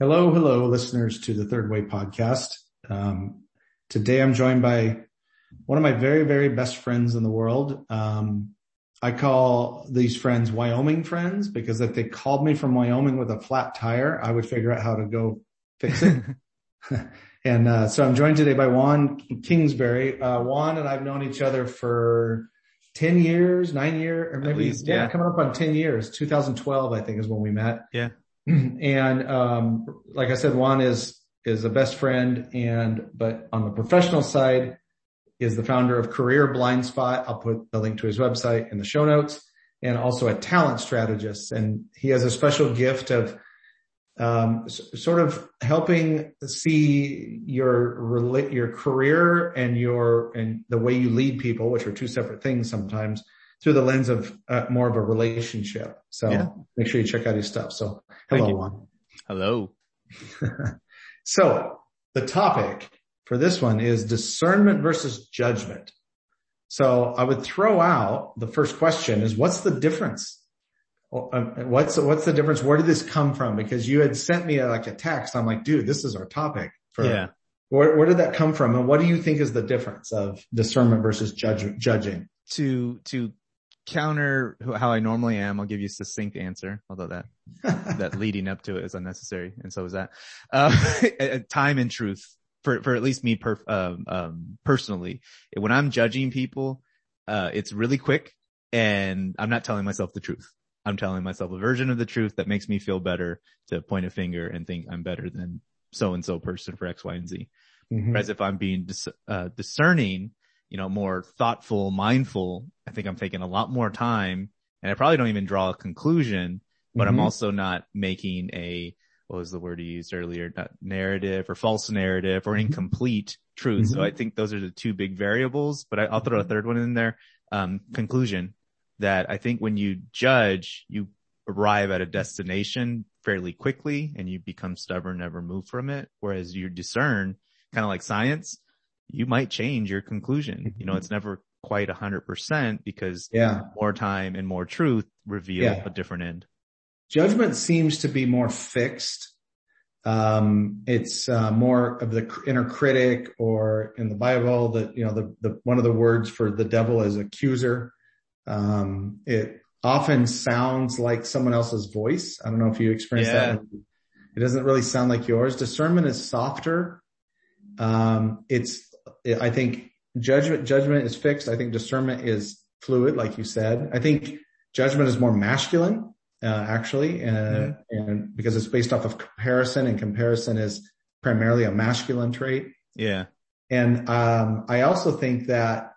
Hello, hello, listeners to the Third Way podcast. Um, today I'm joined by one of my very, very best friends in the world. Um, I call these friends Wyoming friends because if they called me from Wyoming with a flat tire, I would figure out how to go fix it. and uh, so I'm joined today by Juan Kingsbury. Uh, Juan and I've known each other for 10 years, nine years, or maybe least, yeah, yeah, coming up on 10 years. 2012, I think is when we met. Yeah. And, um, like I said, Juan is, is a best friend and, but on the professional side is the founder of Career Blindspot. I'll put the link to his website in the show notes and also a talent strategist. And he has a special gift of, um, sort of helping see your your career and your and the way you lead people, which are two separate things sometimes, through the lens of uh, more of a relationship. So yeah. make sure you check out his stuff. So hello, Juan. Hello. so the topic for this one is discernment versus judgment. So I would throw out the first question is what's the difference um, what's what's the difference? Where did this come from? Because you had sent me a, like a text. I'm like, dude, this is our topic. For, yeah. Where where did that come from, and what do you think is the difference of discernment versus judge, judging? To to counter how I normally am, I'll give you a succinct answer. Although that that leading up to it is unnecessary, and so is that. Uh, time and truth for for at least me per, um, um, personally. When I'm judging people, uh, it's really quick, and I'm not telling myself the truth. I'm telling myself a version of the truth that makes me feel better to point a finger and think I'm better than so and so person for X, Y, and Z. Mm-hmm. Whereas if I'm being dis- uh, discerning, you know, more thoughtful, mindful, I think I'm taking a lot more time and I probably don't even draw a conclusion, but mm-hmm. I'm also not making a, what was the word you used earlier? Not narrative or false narrative or mm-hmm. incomplete truth. So mm-hmm. I think those are the two big variables, but I, will throw a third one in there. Um, conclusion that I think when you judge, you arrive at a destination fairly quickly and you become stubborn, never move from it. Whereas you discern kind of like science, you might change your conclusion. You know, it's never quite a hundred percent because yeah. more time and more truth reveal yeah. a different end. Judgment seems to be more fixed. Um, it's uh, more of the inner critic or in the Bible that, you know, the, the, one of the words for the devil is accuser. Um, it often sounds like someone else's voice. I don't know if you experience yeah. that. It doesn't really sound like yours. Discernment is softer. Um, it's, I think judgment, judgment is fixed. I think discernment is fluid, like you said. I think judgment is more masculine, uh, actually, uh, mm-hmm. and because it's based off of comparison and comparison is primarily a masculine trait. Yeah. And, um, I also think that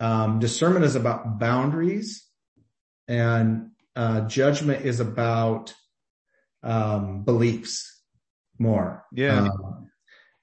um, discernment is about boundaries and uh, judgment is about um, beliefs more. Yeah. Um,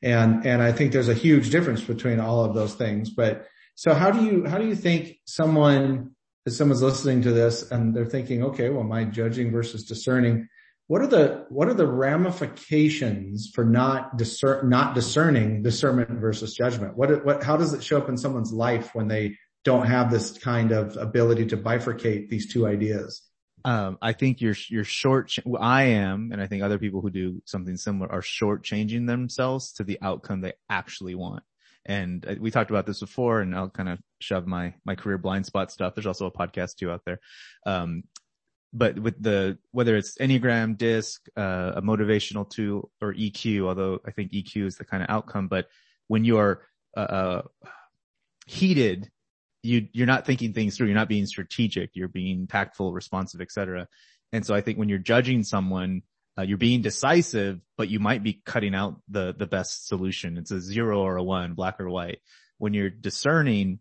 and, and I think there's a huge difference between all of those things. But so how do you, how do you think someone, if someone's listening to this and they're thinking, okay, well, my judging versus discerning, what are the, what are the ramifications for not discern, not discerning discernment versus judgment? What, what, how does it show up in someone's life when they don't have this kind of ability to bifurcate these two ideas. Um, I think you're, you're short, I am, and I think other people who do something similar are short changing themselves to the outcome they actually want. And uh, we talked about this before and I'll kind of shove my, my Career Blindspot stuff. There's also a podcast too out there. Um, but with the, whether it's Enneagram, DISC, uh, a motivational tool or EQ, although I think EQ is the kind of outcome, but when you are, uh, uh heated you you're not thinking things through. You're not being strategic. You're being tactful, responsive, etc. And so I think when you're judging someone, uh, you're being decisive, but you might be cutting out the the best solution. It's a zero or a one, black or white. When you're discerning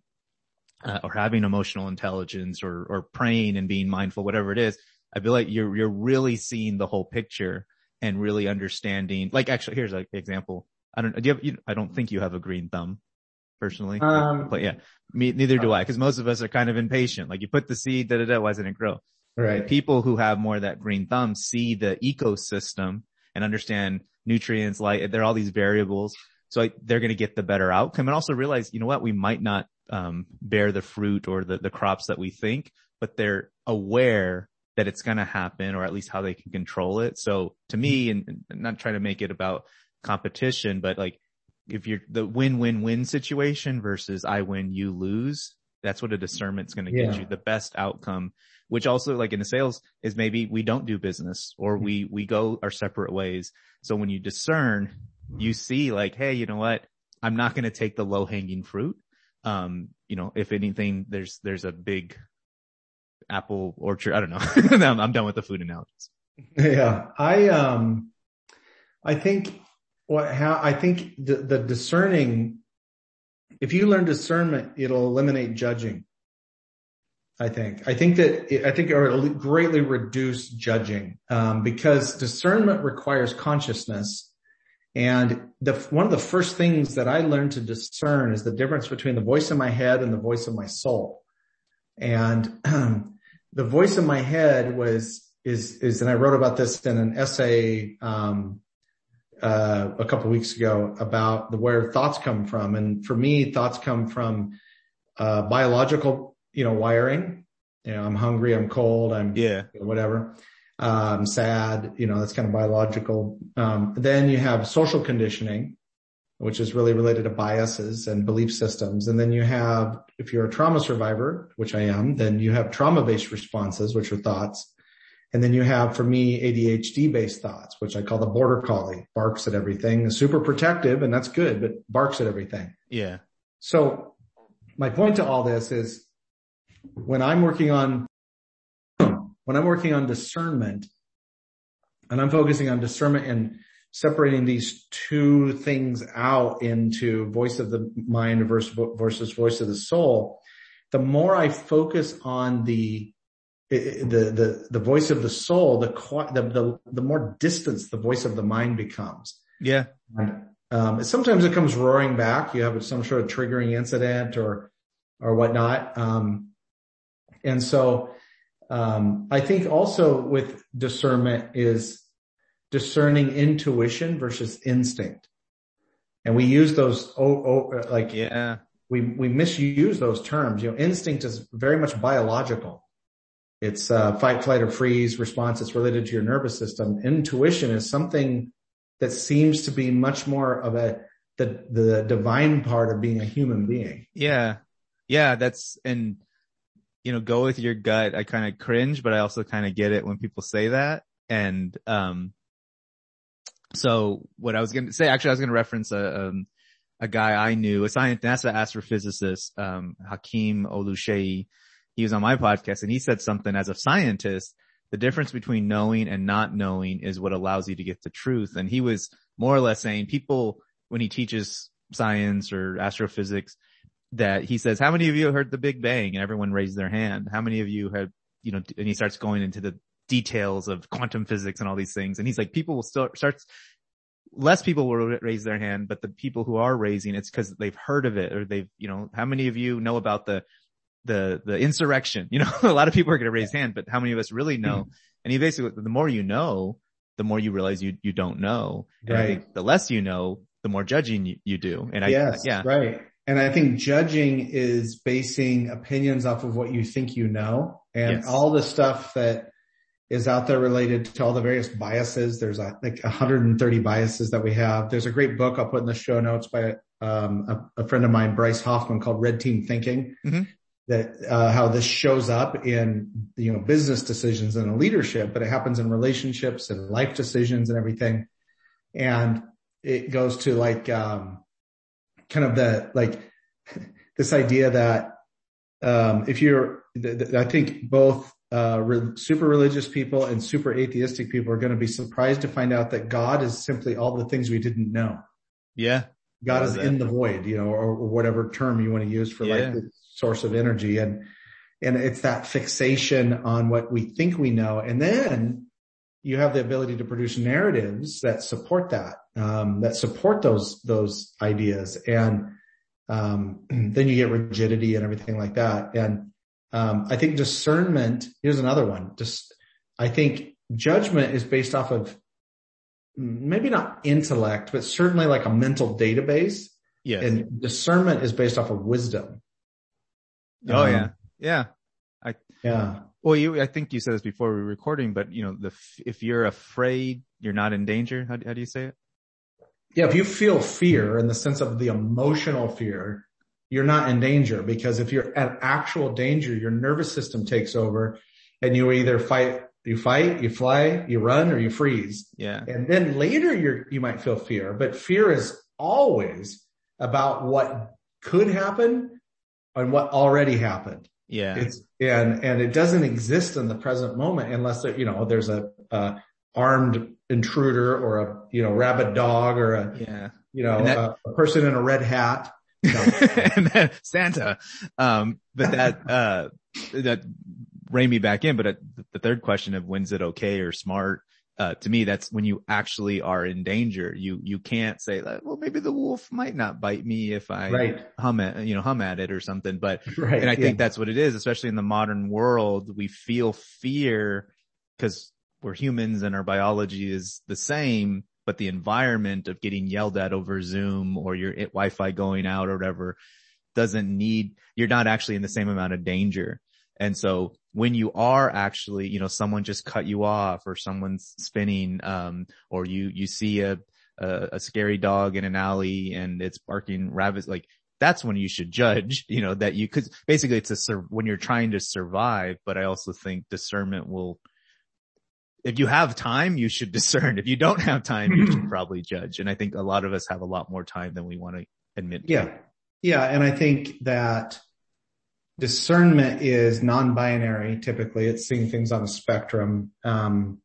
uh, or having emotional intelligence or or praying and being mindful, whatever it is, I feel like you're you're really seeing the whole picture and really understanding. Like actually, here's an example. I don't. Do you have? You, I don't think you have a green thumb personally. Um, but yeah, me, neither do I, cause most of us are kind of impatient. Like you put the seed, da da da, why doesn't it grow? Right. People who have more of that green thumb see the ecosystem and understand nutrients, light, there are all these variables. So I, they're going to get the better outcome and also realize, you know what, we might not, um, bear the fruit or the, the crops that we think, but they're aware that it's going to happen or at least how they can control it. So to me, and, and not trying to make it about competition, but like if you're the win-win-win situation versus I win, you lose, that's what a discernment's going to Yeah. get you the best outcome, which also like in the sales is maybe we don't do business or we, we go our separate ways. So when you discern, you see like, Hey, you know what? I'm not going to take the low hanging fruit. Um, you know, if anything, there's, there's a big apple orchard. I don't know. I'm, I'm done with the food analogies. Yeah. I, um, I think what, how, I think the, the discerning, if you learn discernment, it'll eliminate judging. I think, I think that, I think it'll greatly reduce judging, um, because discernment requires consciousness. And the, one of the first things that I learned to discern is the difference between the voice in my head and the voice of my soul. And the voice in my head was, is, is, and I wrote about this in an essay, um, uh, a couple weeks ago about the where thoughts come from. And for me, thoughts come from, uh, biological, you know, wiring. You know, I'm hungry, I'm cold, I'm Yeah. whatever. Um, sad, you know, that's kind of biological. Um, then you have social conditioning, which is really related to biases and belief systems. And then you have, if you're a trauma survivor, which I am, then you have trauma-based responses, which are thoughts. And then you have, for me, ADHD based thoughts, which I call the border collie, barks at everything, is super protective and that's good, but barks at everything. Yeah. So my point to all this is when I'm working on, when I'm working on discernment and I'm focusing on discernment and separating these two things out into voice of the mind versus, versus voice of the soul, the more I focus on the the the the voice of the soul, the the the, the more distance the voice of the mind becomes. Yeah. And um, sometimes it comes roaring back. You have some sort of triggering incident or or whatnot. Um, and so um, I think also with discernment is discerning intuition versus instinct. And we use those oh, oh like Yeah. we we misuse those terms. You know, instinct is very much biological. It's uh, fight, flight, or freeze response. It's related to your nervous system. Intuition is something that seems to be much more of a the the divine part of being a human being. Yeah. Yeah. That's, and, you know, go with your gut. I kind of cringe, but I also kind of get it when people say that. And, um, so what I was going to say, actually, I was going to reference a, um, a guy I knew, a science, NASA astrophysicist, um, Hakeem Oluseyi. He was on my podcast and he said something as a scientist, the difference between knowing and not knowing is what allows you to get the truth. And he was more or less saying people, when he teaches science or astrophysics, that he says, how many of you heard the Big Bang? And everyone raised their hand. How many of you had, you know, and he starts going into the details of quantum physics and all these things. And he's like, people will start, less people will raise their hand, but the people who are raising, it's because they've heard of it or they've, you know, how many of you know about the, the, the insurrection? You know, a lot of people are going to raise hand, but how many of us really know? And you basically, the more you know, the more you realize you, you don't know. And I Right. think the less you know, the more judging you, you do. And I, yes, yeah, right. And I think judging is basing opinions off of what you think you know and Yes. all the stuff that is out there related to all the various biases. There's like 130 biases that we have. There's a great book I'll put in the show notes by um, a, a friend of mine, Bryce Hoffman called Red Team Thinking. Mhm. That, uh, how this shows up in, you know, business decisions and in leadership, but it happens in relationships and life decisions and everything. And it goes to like, um, kind of the, like this idea that, um, if you're, th- th- I think both, uh, re- super religious people and super atheistic people are going to be surprised to find out that God is simply all the things we didn't know. yeah, God is that. in the void, you know, or, or whatever term you want to use for Yeah. like source of energy. And, and it's that fixation on what we think we know. And then you have the ability to produce narratives that support that, um, that support those, those ideas. And, um, then you get rigidity and everything like that. And, um, I think discernment, here's another one. Just, I think judgment is based off of maybe not intellect, but certainly like a mental database. yes. And discernment is based off of wisdom. Oh Um, yeah. Yeah. I yeah. Well, you, I think you said this before we were recording, but you know, the, if you're afraid, you're not in danger. How, how do you say it? Yeah. If you feel fear in the sense of the emotional fear, you're not in danger because if you're at actual danger, your nervous system takes over and you either fight, you fight, you fly, you run, or you freeze. Yeah. And then later you're, you might feel fear, but fear is always about what could happen and what already happened. Yeah. It's, and, and it doesn't exist in the present moment unless there, you know, there's a, a armed intruder or a, you know, rabid dog or a, yeah. you know, that- a, a person in a red hat. No. and then Santa. Um, but that, uh, that rein me back in. But uh, the third question of when's it okay or smart? Uh, to me, that's when you actually are in danger. You, you can't say that, well, maybe the wolf might not bite me if I Right. hum at, you know, hum at it or something. But, Right. and I think yeah. that's what it is, especially in the modern world. We feel fear because we're humans and our biology is the same, but the environment of getting yelled at over Zoom or your it- Wi-Fi going out or whatever doesn't need, you're not actually in the same amount of danger. And so when you are actually, you know, someone just cut you off or someone's spinning, um, or you, you see a, a, a scary dog in an alley and it's barking rabbits, like that's when you should judge, you know, that you could basically it's a, sur- when you're trying to survive, but I also think discernment will, if you have time, you should discern. If you don't have time, you should probably judge. And I think a lot of us have a lot more time than we want to admit. Yeah. Yeah. And I think that discernment is non-binary. Typically it's seeing things on a spectrum. Um,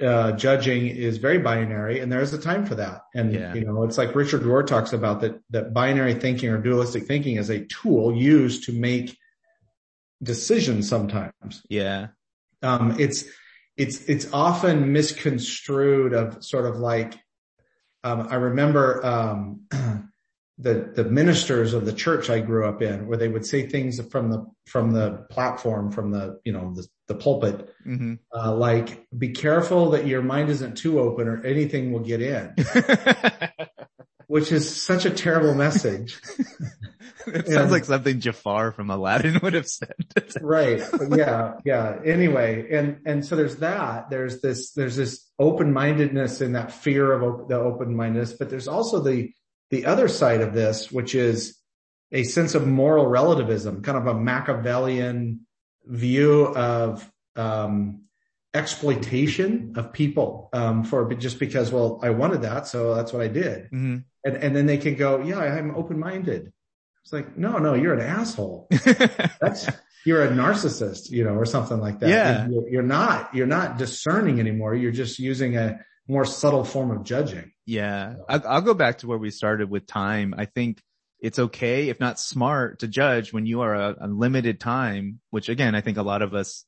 uh, judging is very binary and there is a time for that. And, Yeah. you know, it's like Richard Rohr talks about that, that binary thinking or dualistic thinking is a tool used to make decisions sometimes. Yeah. um, it's it's it's often misconstrued of sort of like um, I remember um, the the ministers of the church I grew up in where they would say things from the from the platform from the you know the, the pulpit hmm uh, like be careful that your mind isn't too open or anything will get in. Which is such a terrible message. It sounds like something Jafar from Aladdin would have said. right. Yeah yeah. Anyway and and so there's that. There's this there's this open-mindedness and that fear of op- the open-mindedness but there's also the the other side of this which is a sense of moral relativism kind of a machiavellian view of um exploitation of people um for just because well i wanted that so that's what i did hmm and and then they can go yeah i'm open-minded it's like no no you're an asshole that's you're a narcissist, you know, or something like that. Yeah. You're, you're not, you're not discerning anymore. You're just using a more subtle form of judging. Yeah. I'll, I'll go back to where we started with time. I think it's okay, if not smart, to judge when you are a, a limited time, which again, I think a lot of us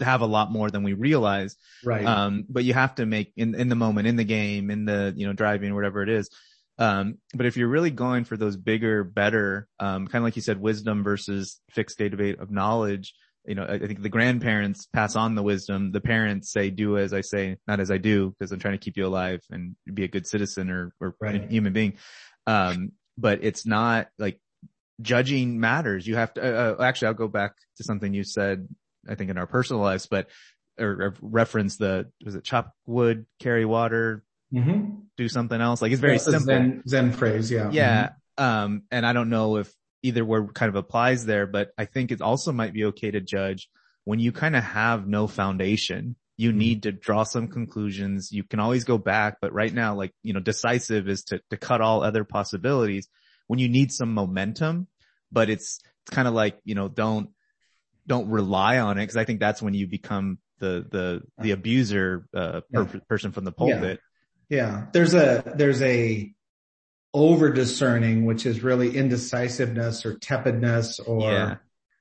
have a lot more than we realize. Right. Um, but you have to make in, in the moment, in the game, in the, you know, driving, whatever it is. Um, but if you're really going for those bigger, better, um, kind of like you said, wisdom versus fixed database of knowledge, you know, I, think the grandparents pass on the wisdom. The parents say, do as I say, not as I do, because I'm trying to keep you alive and be a good citizen or, or Right. a human being. Um, but it's not like judging matters. You have to, uh, uh, actually, I'll go back to something you said, I think in our personal lives, but, or, or reference the, was it chop wood, carry water, mm-hmm. do something else? Like it's very That's simple. Zen, Zen phrase. Yeah. Yeah. Um, and I don't know if either word kind of applies there, but I think it also might be okay to judge when you kind of have no foundation. You Mhm. need to draw some conclusions. You can always go back, but right now, like, you know, decisive is to, to cut all other possibilities when you need some momentum, but it's, it's kind of like, you know, don't, don't rely on it. Cause I think that's when you become the, the, the abuser, uh, per- Yeah. person from the Yeah. pulpit. Yeah. There's a, there's a over discerning, which is really indecisiveness or tepidness or, Yeah.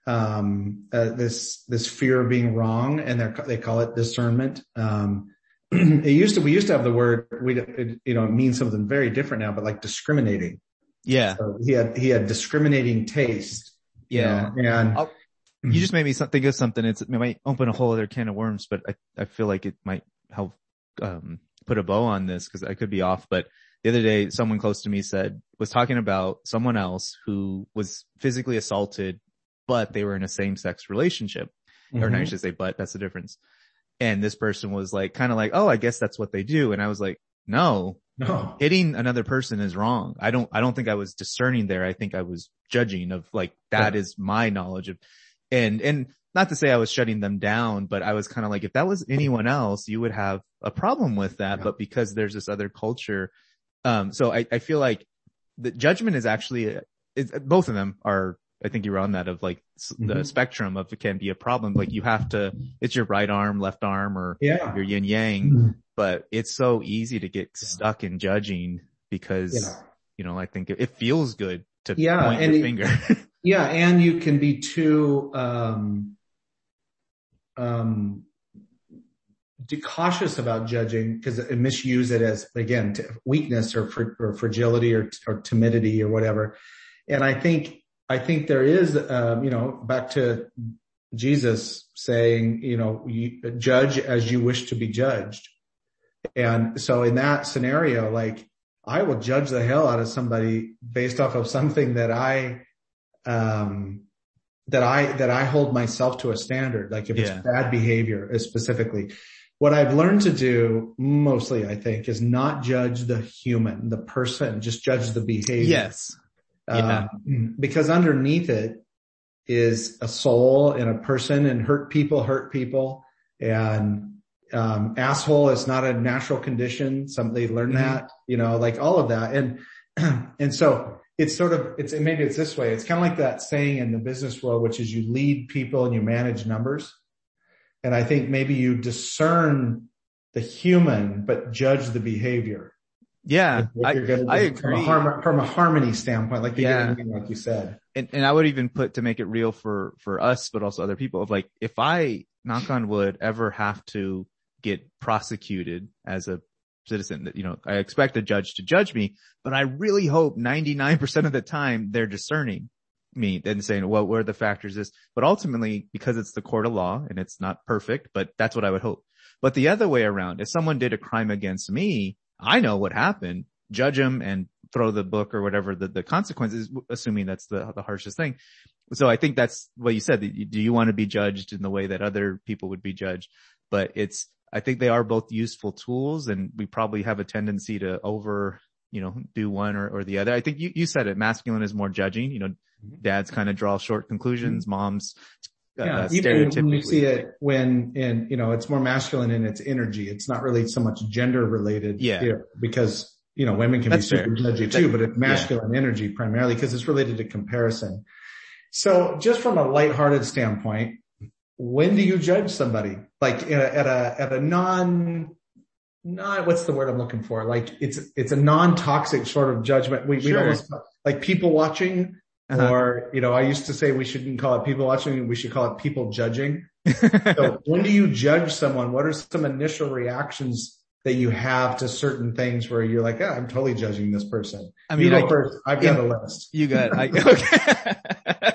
um, uh, this, this fear of being wrong and they they call it discernment. Um, it used to, we used to have the word, we, it, you know, it means something very different now, but like discriminating. Yeah. So he had, he had discriminating taste. you Yeah. know, and I'll- You just made me think of something. It's, it might open a whole other can of worms, but I, I feel like it might help, um, put a bow on this because I could be off. But the other day, someone close to me said, was talking about someone else who was physically assaulted, but they were in a same sex relationship. or not, I Mhm. should say, but that's the difference. And this person was like, kind of like, oh, I guess that's what they do. And I was like, no, No. hitting another person is wrong. I don't, I don't think I was discerning there. I think I was judging of like, that Yeah. is my knowledge of, and, and not to say I was shutting them down, but I was kind of like, if that was anyone else, you would have a problem with that. Yeah. But because there's this other culture, um, so I, I feel like the judgment is actually, it's, both of them are, I think you were on that of like s- the spectrum of it can be a problem. Like you have to, it's your right arm, left arm, or Yeah. your yin yang Mhm. but it's so easy to get stuck in judging because, Yeah. you know, I think it, it feels good to Yeah, point your it- finger. Yeah, and you can be too um, um, cautious about judging because it misuse it as again t- weakness or, fr- or fragility or, or timidity or whatever. And I think I think there is, um, you know, back to Jesus saying, you know, you judge as you wish to be judged. And so in that scenario, like I will judge the hell out of somebody based off of something that I um, that I, that I hold myself to a standard. Like if Yeah. it's bad behavior specifically, what I've learned to do mostly, I think, is not judge the human, the person, just judge the behavior. yes. Yeah. Um, because underneath it is a soul and a person and hurt people hurt people and um, asshole is not a natural condition. Some they learn Mhm. that, you know, like all of that. And, and so it's sort of, it's, maybe it's this way. It's kind of like that saying in the business world, which is you lead people and you manage numbers. And I think maybe you discern the human, but judge the behavior. Yeah. I, I from a, agree. har- from a harmony standpoint, like Yeah. like you said. and, and I would even put to make it real for, for us, but also other people of like, if I knock on wood ever have to get prosecuted as a citizen that, you know, I expect a judge to judge me, but I really hope 99% of the time they're discerning me and saying, well, what are the factors this, but ultimately because it's the court of law and it's not perfect, but that's what I would hope. But the other way around, if someone did a crime against me, I know what happened, judge them and throw the book or whatever the, the consequences, assuming that's the, the harshest thing. So I think that's what you said. Do you want to be judged in the way that other people would be judged? But it's, I think they are both useful tools and we probably have a tendency to over, you know, do one or, or the other. I think you, you said it, masculine is more judging, you know, mm-hmm. dads kind of draw short conclusions, mm-hmm. moms, uh, Yeah, even when you see it when in, you know, it's more masculine in its energy. It's not really so much gender related. Yeah. here, because, you know, women can That's be fair. super judgy too, but it's masculine energy primarily because it's related to comparison. So just from a lighthearted standpoint, when do you judge somebody? Like uh, at a, at a non, not, what's the word I'm looking for? Like it's, it's a non-toxic sort of judgment. We, we Sure. almost, like people watching Uh-huh. or, you know, I used to say we shouldn't call it people watching, we should call it people judging. So when do you judge someone? What are some initial reactions that you have to certain things where you're like, ah, I'm totally judging this person. I you mean, go I, first. I've got a list. You got, I, okay.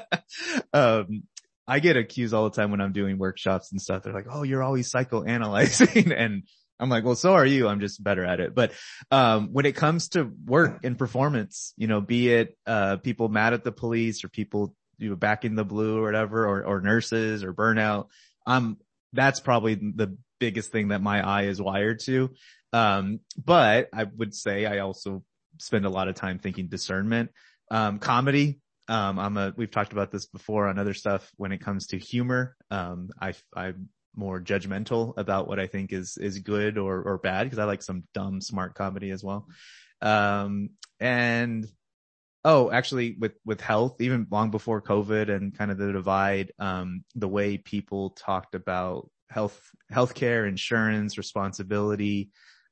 um, I get accused all the time when I'm doing workshops and stuff. They're like, Oh, you're always psychoanalyzing. and I'm like, well, so are you. I'm just better at it. But, um, when it comes to work and performance, you know, be it, uh, people mad at the police or people, you know, back in the blue or whatever, or, or nurses or burnout, um, that's probably the biggest thing that my eye is wired to. Um, but I would say I also spend a lot of time thinking discernment. Um, comedy, um, I'm a, we've talked about this before on other stuff when it comes to humor. Um, I, I'm more judgmental about what I think is, is good or, or bad because I like some dumb, smart comedy as well. Um, and, oh, actually with, with health, even long before COVID and kind of the divide, um, the way people talked about health, healthcare, insurance, responsibility,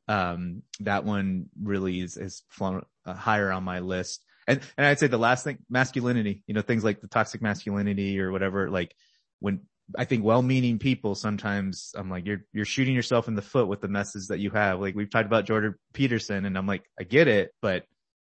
um, that one really is, is flown uh, higher on my list. And, and I'd say the last thing, masculinity, you know, things like the toxic masculinity or whatever, like when I think well-meaning people sometimes I'm like, you're, you're shooting yourself in the foot with the message that you have. Like we've talked about Jordan Peterson and I'm like, I get it, but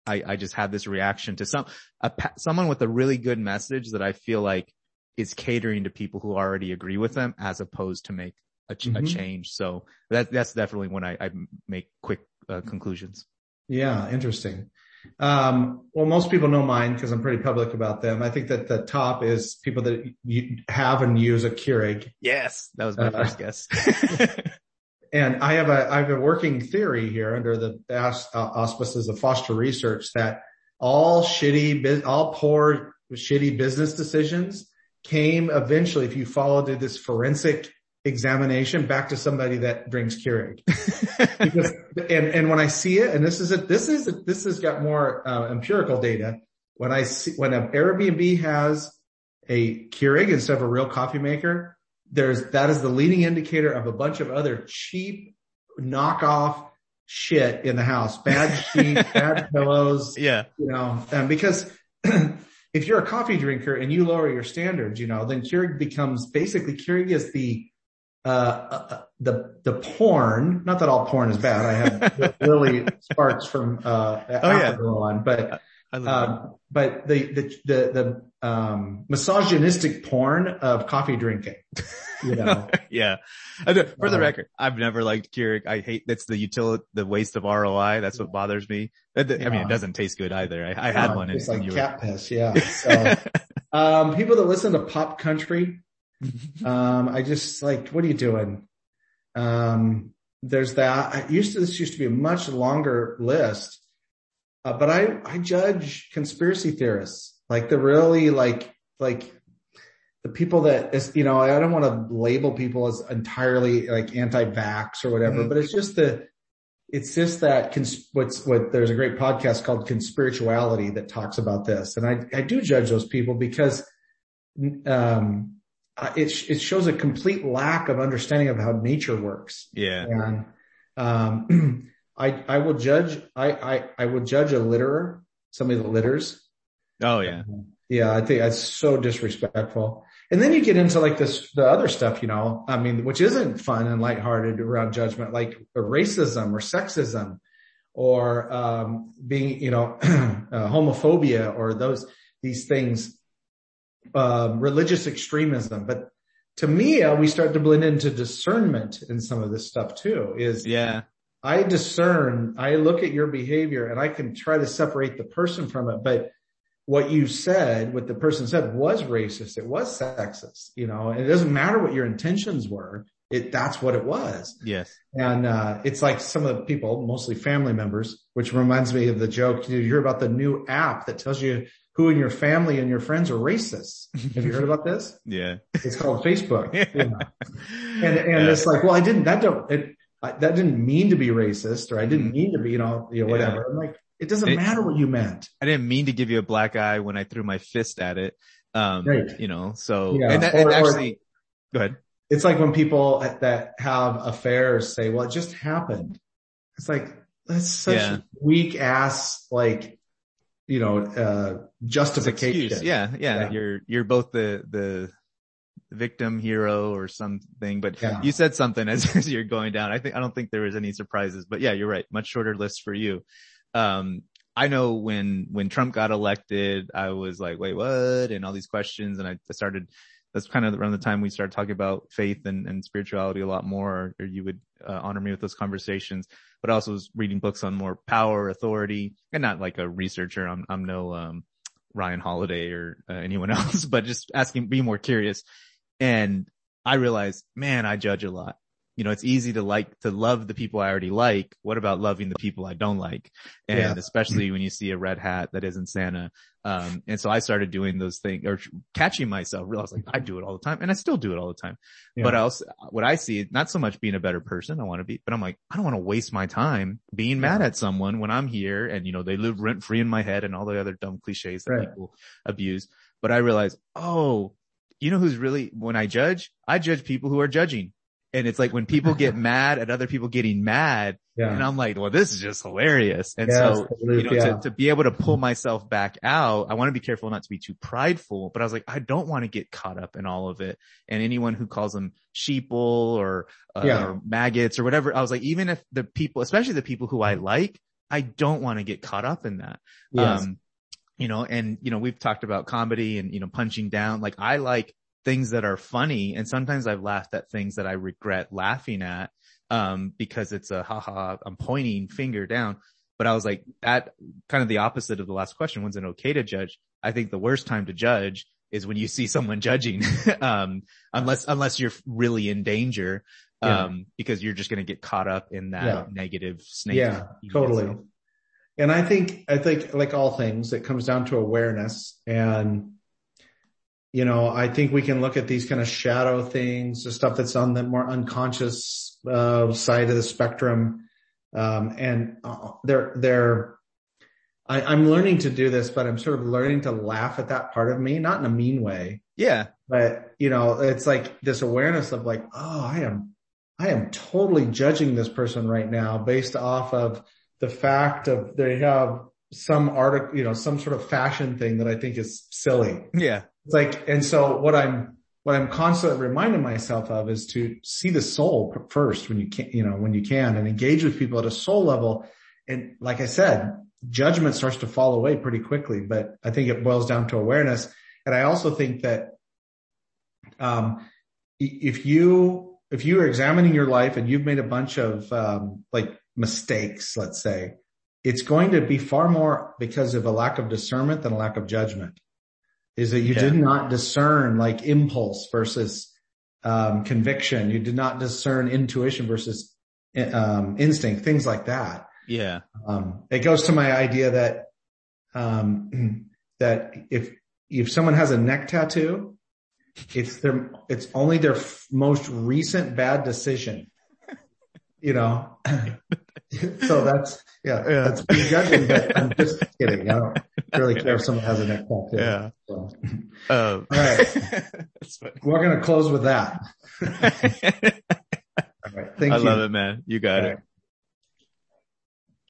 I, I just have this reaction to some, a, someone with a really good message that I feel like is catering to people who already agree with them as opposed to make a, ch- a Mhm. change. So that, that's definitely when I, I make quick uh, conclusions. Yeah. Interesting. Um, well, most people know mine because I'm pretty public about them. I think that the top is people that you have and use a Keurig. Yes, that was my uh, first guess. and I have a I have a working theory here under the auspices of Foster Research that all shitty, all poor, shitty business decisions came eventually, if you followed this forensic examination back to somebody that drinks Keurig. because, and, and when I see it, and this is it, this is, this has got more uh, empirical data. When I see, when an Airbnb has a Keurig instead of a real coffee maker, there's, that is the leading indicator of a bunch of other cheap knockoff shit in the house. Bad sheets, bad pillows. Yeah. You know, and because if you're a coffee drinker and you lower your standards, you know, then Keurig becomes basically Keurig is the uh, uh, the the porn. Not that all porn is bad. I have Lily Sparks from uh, oh, yeah. on, but um, but the the the, the um, misogynistic porn of coffee drinking. You know? yeah. For the uh, record, I've never liked Keurig. I hate that's the utility, the waste of ROI. That's what bothers me. I mean, it doesn't taste good either. I, I had one. It's like cat were... piss. Yeah. So, um, people that listen to pop country, um, I just like, what are you doing? Um, there's that. I used to, this used to be a much longer list, uh, but I, I judge conspiracy theorists, like the really like, like the people that is, you know, I don't want to label people as entirely like anti-vax or whatever, mm-hmm. but it's just the, it's just that cons- what's what there's a great podcast called conspirituality that talks about this. And I, I do judge those people because, um, it, it shows a complete lack of understanding of how nature works. Yeah. And, um, I, I will judge, I, I, I will judge a litterer, somebody that litters. Oh yeah. Yeah. I think that's so disrespectful. And then you get into like this, the other stuff, you know, I mean, which isn't fun and lighthearted around judgment, like racism or sexism or, um, being, you know, uh, homophobia or those, these things um, religious extremism. But to me, uh, we start to blend into discernment in some of this stuff too. Is yeah, I discern, I look at your behavior and I can try to separate the person from it. But what you said, what the person said was racist. It was sexist, you know, and it doesn't matter what your intentions were. It, that's what it was. Yes. And, uh, it's like some of the people, mostly family members, which reminds me of the joke. You hear about the new app that tells you who in your family and your friends are racists. Have you heard about this? yeah. It's called Facebook. Yeah. Yeah. And, and yeah. it's like, well, I didn't, that don't, it, I, that didn't mean to be racist or I didn't mm-hmm. mean to be, you know, you know whatever. I'm like, it doesn't it, matter what you meant. I didn't mean to give you a black eye when I threw my fist at it. Um, right. you know, so, and, that, or, and actually, or, go ahead. It's like when people that have affairs say, well, it just happened. It's like, that's such weak ass, like, you know, uh, justification. Yeah, yeah, yeah, You're, you're both the, the victim hero or something, but yeah. you said something as, as you're going down. I think, I don't think there was any surprises, but yeah, you're right. Much shorter list for you. Um, I know when, when Trump got elected, I was like, wait, what? And all these questions. And I started, that's kind of around the time we started talking about faith and, and spirituality a lot more, or, you would uh, honor me with those conversations but I also was reading books on more power, authority, and not like a researcher. I'm, I'm no, um, Ryan Holiday or uh, anyone else, but just asking, be more curious. And I realized, man, I judge a lot you know, it's easy to like, to love the people I already like. What about loving the people I don't like? And yeah. especially when you see a red hat that isn't Santa. Um, and so I started doing those things or catching myself, realize like I do it all the time and I still do it all the time. Yeah. But else, what I see, not so much being a better person. I want to be, but I'm like, I don't want to waste my time being mad at someone when I'm here and, you know, they live rent free in my head and all the other dumb cliches that right. people abuse. But I realize, oh, you know who's really, when I judge, I judge people who are judging. And it's like when people get mad at other people getting mad yeah. and I'm like, well, this is just hilarious. And yeah, so, you know, yeah. to, to be able to pull myself back out, I want to be careful not to be too prideful, but I was like, I don't want to get caught up in all of it. And anyone who calls them sheeple or, uh, or maggots or whatever, I was like, even if the people, especially the people who I like, I don't want to get caught up in that. Yes. Um, you know, and, you know, we've talked about comedy and, you know, punching down. Like I like things that are funny. And sometimes I've laughed at things that I regret laughing at, um, because it's a haha, I'm pointing finger down. But I was like, that kind of the opposite of the last question. When's it okay to judge? I think the worst time to judge is when you see someone judging, um, unless, unless you're really in danger, um, yeah. because you're just going to get caught up in that yeah. negative snake. Yeah, totally. And I think, I think like all things, it comes down to awareness and, you know, I think we can look at these kind of shadow things, the stuff that's on the more unconscious, uh, side of the spectrum. Um, and uh, they're, they're, I, am learning to do this, but I'm sort of learning to laugh at that part of me, not in a mean way. Yeah. But you know, it's like this awareness of like, oh, I am, I am totally judging this person right now based off of the fact of they have some article, you know, some sort of fashion thing that I think is silly. Yeah. It's like, and so what I'm, what I'm constantly reminding myself of is to see the soul first when you can, you know, when you can and engage with people at a soul level. And like I said, judgment starts to fall away pretty quickly, but I think it boils down to awareness. And I also think that, um, if you, if you are examining your life and you've made a bunch of, um, like mistakes, let's say, it's going to be far more because of a lack of discernment than a lack of judgment. Is that you yeah. did not discern like impulse versus, um, conviction. You did not discern intuition versus, um, instinct, things like that. Yeah. Um, it goes to my idea that, um, that if, if someone has a neck tattoo, it's their, it's only their f- most recent bad decision, you know? so that's, yeah, yeah. that's being judging, but I'm just kidding. I don't really care if someone has a neck tattoo. Yeah. So. Um. All right. We're going to close with that. All right. Thank I you. love it, man. You got All it. Right.